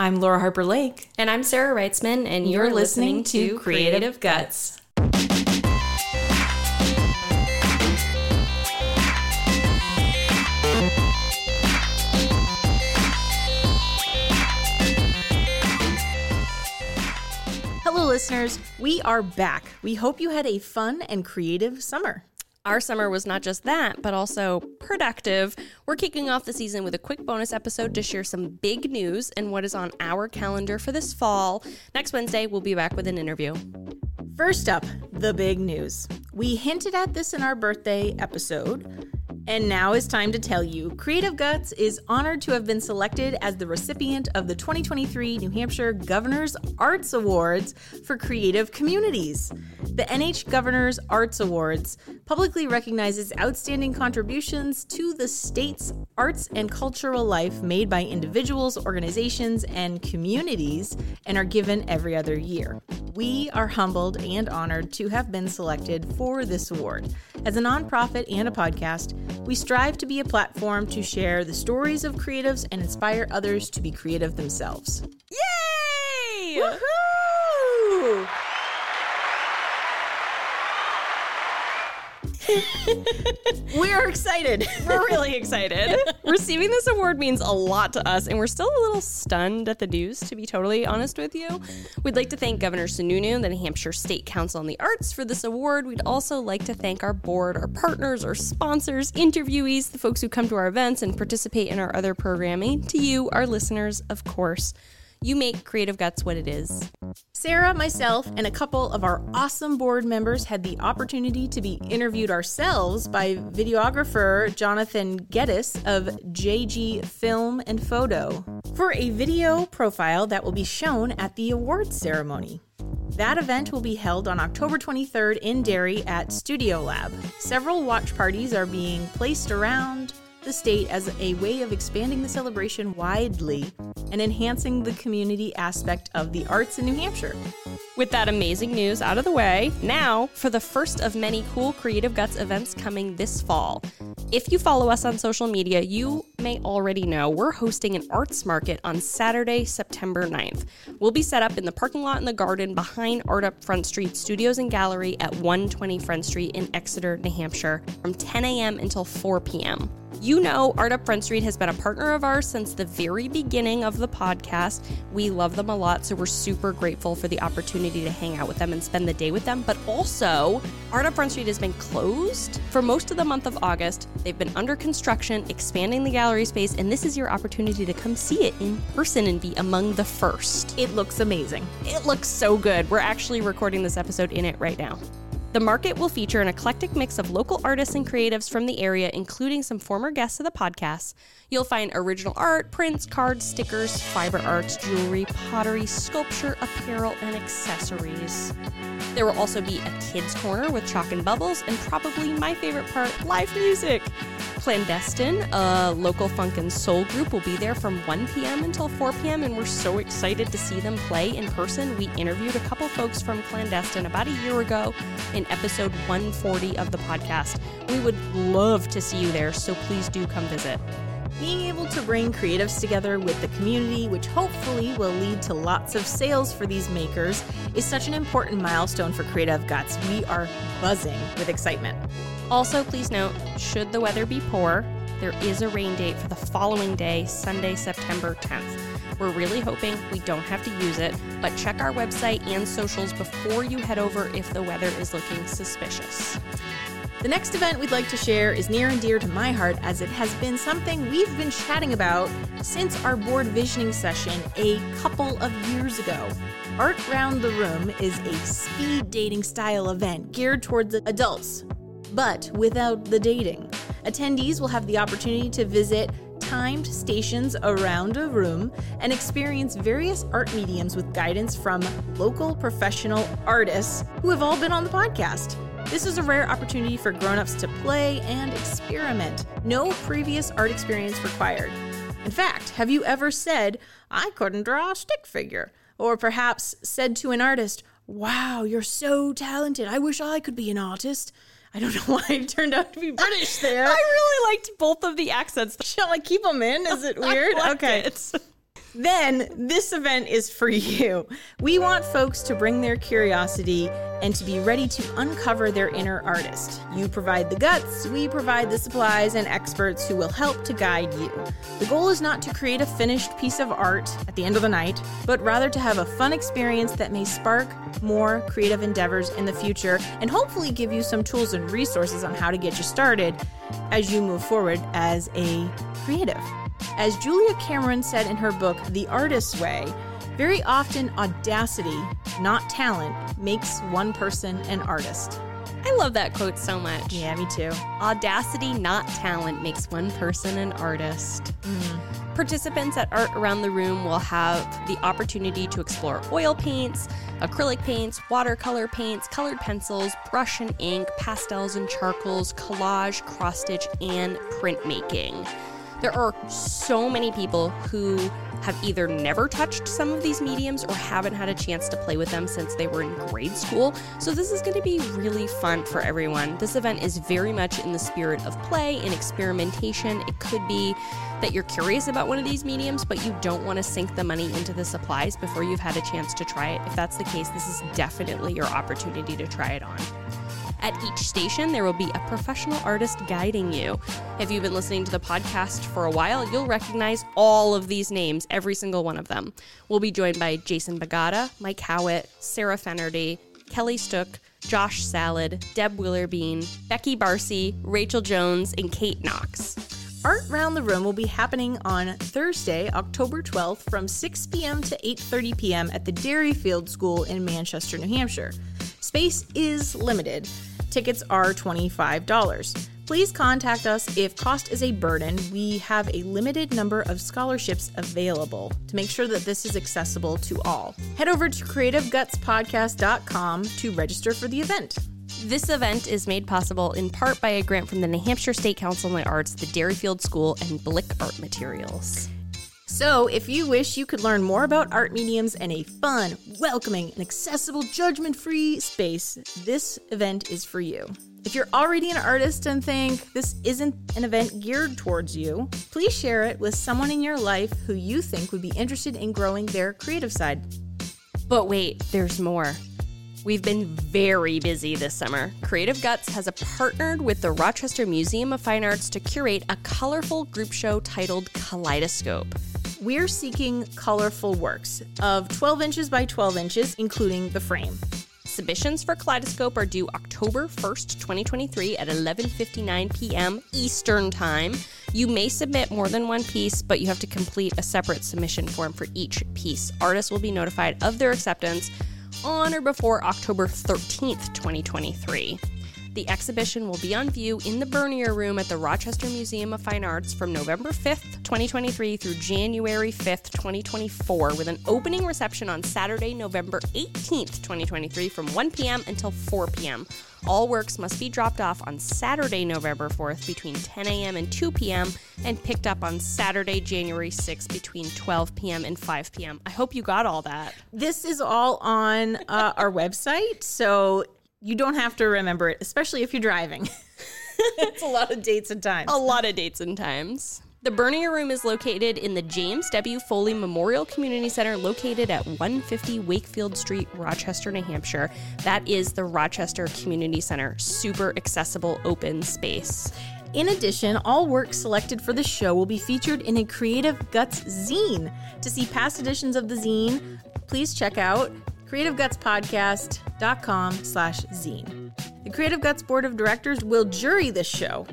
I'm Laura Harper Lake. And I'm Sarah Reitzman, and you're, you're listening, listening, to Creative Guts. Hello, listeners. We are back. We hope you had a fun and creative summer. Our summer was not just that, but also productive. We're kicking off the season with a quick bonus episode to share some big news and what is on our calendar for this fall. Next Wednesday, we'll be back with an interview. First up, the big news. We hinted at this in our birthday episode. And now is time to tell you Creative Guts is honored to have been selected as the recipient of the 2023 New Hampshire Governor's Arts Awards for Creative Communities. The NH Governor's Arts Awards publicly recognizes outstanding contributions to the state's arts and cultural life made by individuals, organizations, and communities and are given every other year. We are humbled and honored to have been selected for this award. As a nonprofit and a podcast, we strive to be a platform to share the stories of creatives and inspire others to be creative themselves. Yay! Woohoo! We are excited. We're really excited. Receiving this award means a lot to us, and we're still a little stunned at the news, to be totally honest with you. We'd like to thank Governor Sununu, the New Hampshire State Council on the Arts, for this award. We'd also like to thank our board, our partners, our sponsors, interviewees, the folks who come to our events and participate in our other programming, to you, our listeners, of course. You make Creative Guts what it is. Sarah, myself, and a couple of our awesome board members had the opportunity to be interviewed ourselves by videographer Jonathan Geddes of JG Film and Photo for a video profile that will be shown at the awards ceremony. That event will be held on October 23rd in Derry at Studio Lab. Several watch parties are being placed around the state as a way of expanding the celebration widely and enhancing the community aspect of the arts in New Hampshire. With that amazing news out of the way, now for the first of many cool Creative Guts events coming this fall. If you follow us on social media, you may already know we're hosting an arts market on Saturday, September 9th. We'll be set up in the parking lot in the garden behind Art Up Front Street Studios and Gallery at 120 Front Street in Exeter, New Hampshire from 10 a.m. until 4 p.m. You know, Art Up Front Street has been a partner of ours since the very beginning of the podcast. We love them a lot, so we're super grateful for the opportunity to hang out with them and spend the day with them. But also, Art Up Front Street has been closed for most of the month of August. They've been under construction, expanding the gallery space, and this is your opportunity to come see it in person and be among the first. It looks amazing. It looks so good. We're actually recording this episode in it right now. The market will feature an eclectic mix of local artists and creatives from the area, including some former guests of the podcast. You'll find original art, prints, cards, stickers, fiber arts, jewelry, pottery, sculpture, apparel, and accessories. There will also be a kids' corner with chalk and bubbles, and probably my favorite part live music. Clandestine, a local funk and soul group, will be there from 1 p.m. until 4 p.m., and we're so excited to see them play in person. We interviewed a couple folks from Clandestine about a year ago in episode 140 of the podcast. We would love to see you there, so please do come visit. Being able to bring creatives together with the community, which hopefully will lead to lots of sales for these makers, is such an important milestone for Creative Guts. We are buzzing with excitement. Also, please note should the weather be poor, there is a rain date for the following day, Sunday, September 10th. We're really hoping we don't have to use it, but check our website and socials before you head over if the weather is looking suspicious. The next event we'd like to share is near and dear to my heart as it has been something we've been chatting about since our board visioning session a couple of years ago. Art Round the Room is a speed dating style event geared towards adults, but without the dating. Attendees will have the opportunity to visit timed stations around a room and experience various art mediums with guidance from local professional artists who have all been on the podcast. This is a rare opportunity for grown-ups to play and experiment. No previous art experience required. In fact, have you ever said, I couldn't draw a stick figure? Or perhaps said to an artist, Wow, you're so talented. I wish I could be an artist. I don't know why I turned out to be British there. I really liked both of the accents. Shall I keep them in? Is it weird? Like okay. It. Then this event is for you. We want folks to bring their curiosity and to be ready to uncover their inner artist. You provide the guts, we provide the supplies and experts who will help to guide you. The goal is not to create a finished piece of art at the end of the night, but rather to have a fun experience that may spark more creative endeavors in the future and hopefully give you some tools and resources on how to get you started as you move forward as a creative. As Julia Cameron said in her book, The Artist's Way, very often audacity, not talent, makes one person an artist. I love that quote so much. Yeah, me too. Audacity, not talent, makes one person an artist. Mm. Participants at Art Around the Room will have the opportunity to explore oil paints, acrylic paints, watercolor paints, colored pencils, brush and ink, pastels and charcoals, collage, cross stitch, and printmaking. There are so many people who have either never touched some of these mediums or haven't had a chance to play with them since they were in grade school. So, this is going to be really fun for everyone. This event is very much in the spirit of play and experimentation. It could be that you're curious about one of these mediums, but you don't want to sink the money into the supplies before you've had a chance to try it. If that's the case, this is definitely your opportunity to try it on. At each station, there will be a professional artist guiding you. If you've been listening to the podcast for a while, you'll recognize all of these names, every single one of them. We'll be joined by Jason Bagata, Mike Howitt, Sarah Fennerty, Kelly Stook, Josh Salad, Deb Willerbean, Becky Barcy, Rachel Jones, and Kate Knox. Art Round the Room will be happening on Thursday, October 12th from 6 p.m. to 8:30 p.m. at the Derryfield School in Manchester, New Hampshire. Space is limited. Tickets are $25. Please contact us if cost is a burden. We have a limited number of scholarships available to make sure that this is accessible to all. Head over to creativegutspodcast.com to register for the event. This event is made possible in part by a grant from the New Hampshire State Council on the Arts, the Derryfield School, and Blick Art Materials. So, if you wish you could learn more about art mediums in a fun, welcoming, and accessible, judgment free space, this event is for you. If you're already an artist and think this isn't an event geared towards you, please share it with someone in your life who you think would be interested in growing their creative side. But wait, there's more. We've been very busy this summer. Creative Guts has partnered with the Rochester Museum of Fine Arts to curate a colorful group show titled Kaleidoscope. We're seeking colorful works of 12 inches by 12 inches, including the frame. Submissions for Kaleidoscope are due October 1st, 2023 at 11:59 p.m. Eastern Time. You may submit more than one piece, but you have to complete a separate submission form for each piece. Artists will be notified of their acceptance on or before October 13th, 2023. The exhibition will be on view in the Bernier Room at the Rochester Museum of Fine Arts from November 5th, 2023 through January 5th, 2024, with an opening reception on Saturday, November 18th, 2023 from 1 p.m. until 4 p.m. All works must be dropped off on Saturday, November 4th between 10 a.m. and 2 p.m. and picked up on Saturday, January 6th between 12 p.m. and 5 p.m. I hope you got all that. This is all on uh, our website, so you don't have to remember it, especially if you're driving. it's a lot of dates and times. a lot of dates and times. The Bernier Room is located in the James W. Foley Memorial Community Center, located at 150 Wakefield Street, Rochester, New Hampshire. That is the Rochester Community Center. Super accessible, open space. In addition, all work selected for the show will be featured in a Creative Guts zine. To see past editions of the zine, please check out creativegutspodcast.com slash zine. The Creative Guts Board of Directors will jury this show.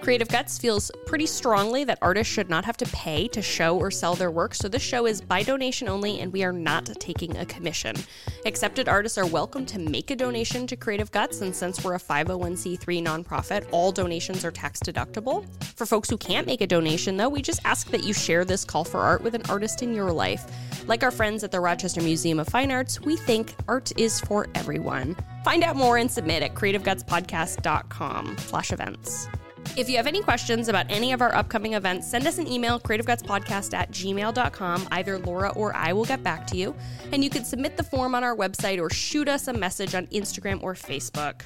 Creative Guts feels pretty strongly that artists should not have to pay to show or sell their work, so this show is by donation only and we are not taking a commission. Accepted artists are welcome to make a donation to Creative Guts, and since we're a 501c3 nonprofit, all donations are tax deductible. For folks who can't make a donation, though, we just ask that you share this call for art with an artist in your life. Like our friends at the Rochester Museum of Fine Arts, we think art is for everyone. Find out more and submit at creativegutspodcast.com slash events. If you have any questions about any of our upcoming events, send us an email, creativegutspodcast at gmail.com. Either Laura or I will get back to you. And you can submit the form on our website or shoot us a message on Instagram or Facebook.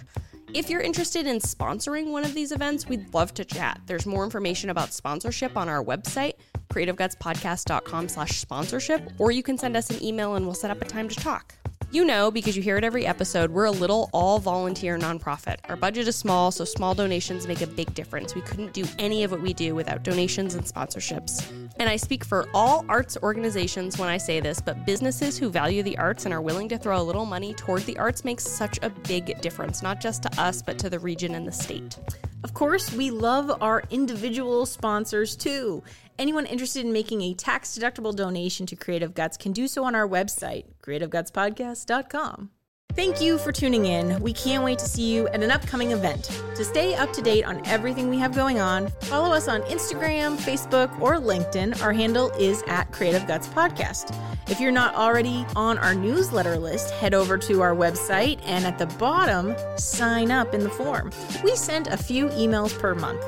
If you're interested in sponsoring one of these events, we'd love to chat. There's more information about sponsorship on our website, creativegutspodcast.com slash sponsorship, or you can send us an email and we'll set up a time to talk. You know, because you hear it every episode, we're a little all volunteer nonprofit. Our budget is small, so small donations make a big difference. We couldn't do any of what we do without donations and sponsorships. And I speak for all arts organizations when I say this, but businesses who value the arts and are willing to throw a little money toward the arts makes such a big difference, not just to us, but to the region and the state. Of course, we love our individual sponsors too. Anyone interested in making a tax deductible donation to Creative Guts can do so on our website, creativegutspodcast.com. Thank you for tuning in. We can't wait to see you at an upcoming event. To stay up to date on everything we have going on, follow us on Instagram, Facebook, or LinkedIn. Our handle is at Creative Guts Podcast. If you're not already on our newsletter list, head over to our website and at the bottom, sign up in the form. We send a few emails per month.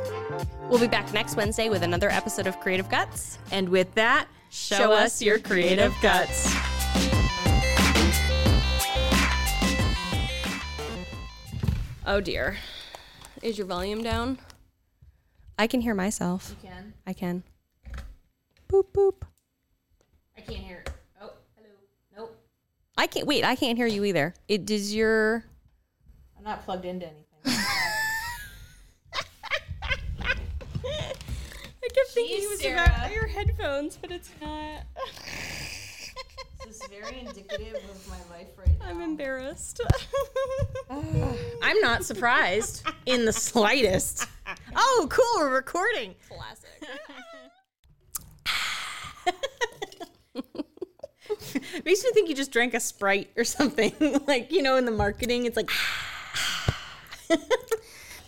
We'll be back next Wednesday with another episode of Creative Guts. And with that, show, us your creative guts. Oh dear. Is your volume down? I can hear myself. You can. I can. Boop boop. I can't hear it. Oh, hello. Nope. I can't wait, I can't hear you either. It does your I'm not plugged into anything. I kept thinking Jeez, it was Sarah. about your headphones, but it's not. this is very indicative of my life right now. I'm embarrassed. I'm not surprised in the slightest. Oh, cool, we're recording. Classic. Makes me think you just drank a Sprite or something. like, you know, in the marketing, it's like,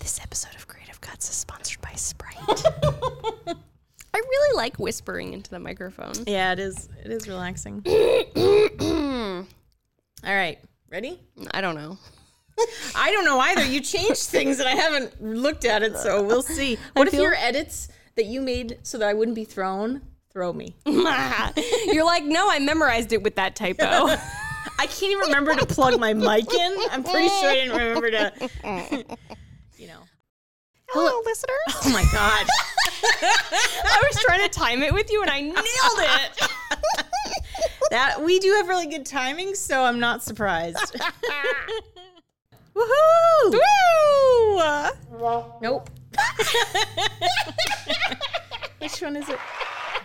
This episode of Creative Guts is sponsored by Sprite. I really like whispering into the microphone. yeah, it is. It is relaxing. All right, ready? I don't know. I don't know either. You changed things and I haven't looked at it, so we'll see. What if feel- your edits that you made so that I wouldn't be thrown, throw me? You're like, no, I memorized it with that typo. I can't even remember to plug my mic in. I'm pretty sure I didn't remember to, you know. Hello, listeners. Oh my God. I was trying to time it with you and I nailed it. That we do have really good timing, so I'm not surprised. Woohoo! Woo! Nope. Which one is it?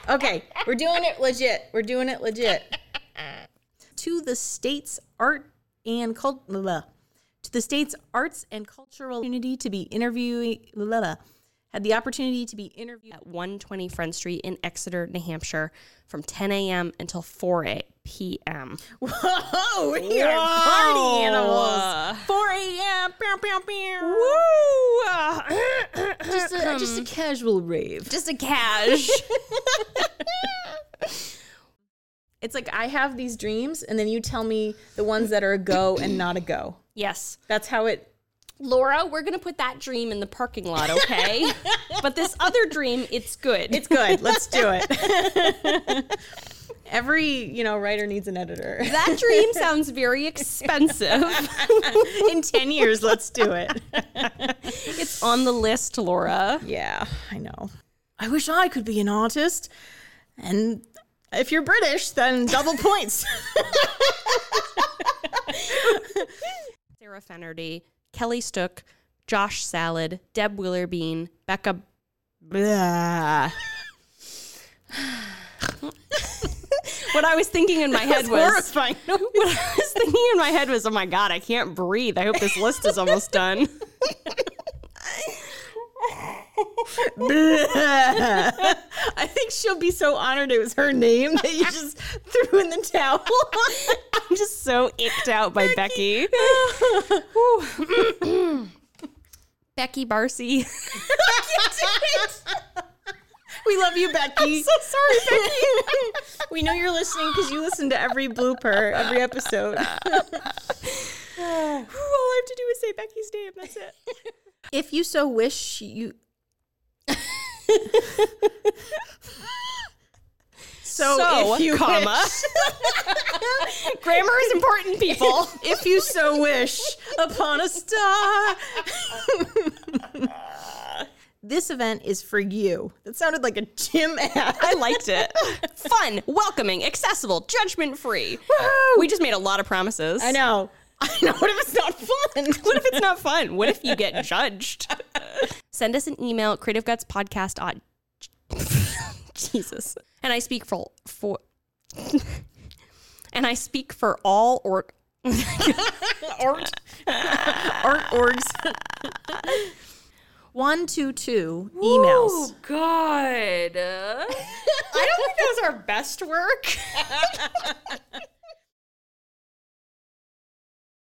Okay, we're doing it legit. We're doing it legit. to the state's art and cult blah, to the state's arts and cultural community to be interviewing blah, blah, had the opportunity to be interviewed At 120 Front Street in Exeter, New Hampshire from 10 a.m. until 4 a- p.m. Whoa, we are party animals. 4 a.m. Pew, pew, pew. Woo! Just a, just a um, casual rave. Just a cash. It's like I have these dreams, and then you tell me the ones that are a go and not a go. Yes. That's how it. Laura, we're going to put that dream in the parking lot, okay? but this other dream, it's good. It's good. Let's do it. Every you know writer needs an editor. that dream sounds very expensive. In ten years, let's do it. it's on the list, Laura. Yeah, I know. I wish I could be an artist, and if you're British, then double points. Sarah Fennerty, Kelly Stook, Josh Salad, Deb Willerbean, Becca. Blah. what I was thinking in my head was horrifying. what I was thinking in my head was, oh my god, I can't breathe. I hope this list is almost done. I think she'll be so honored it was her name that you just threw in the towel. I'm just so icked out by Becky. Becky Barcy. we love you, Becky. so sorry, Becky. we know you're listening because you listen to every blooper, every episode. All I have to do is say Becky's name. That's it. if you so wish, you. So, So, if you comma. wish- Grammar is important, people. if you so wish, upon a star. this event is for you. That sounded like a gym ad. I liked it. Fun, welcoming, accessible, judgment free. We just made a lot of promises. I know. I know. What if it's not fun? What if it's not fun? What if you get judged? Send us an email, creativegutspodcast on Jesus. And I speak for for and I speak for all or art art orgs. One two two emails. Oh God. I don't think that was our best work.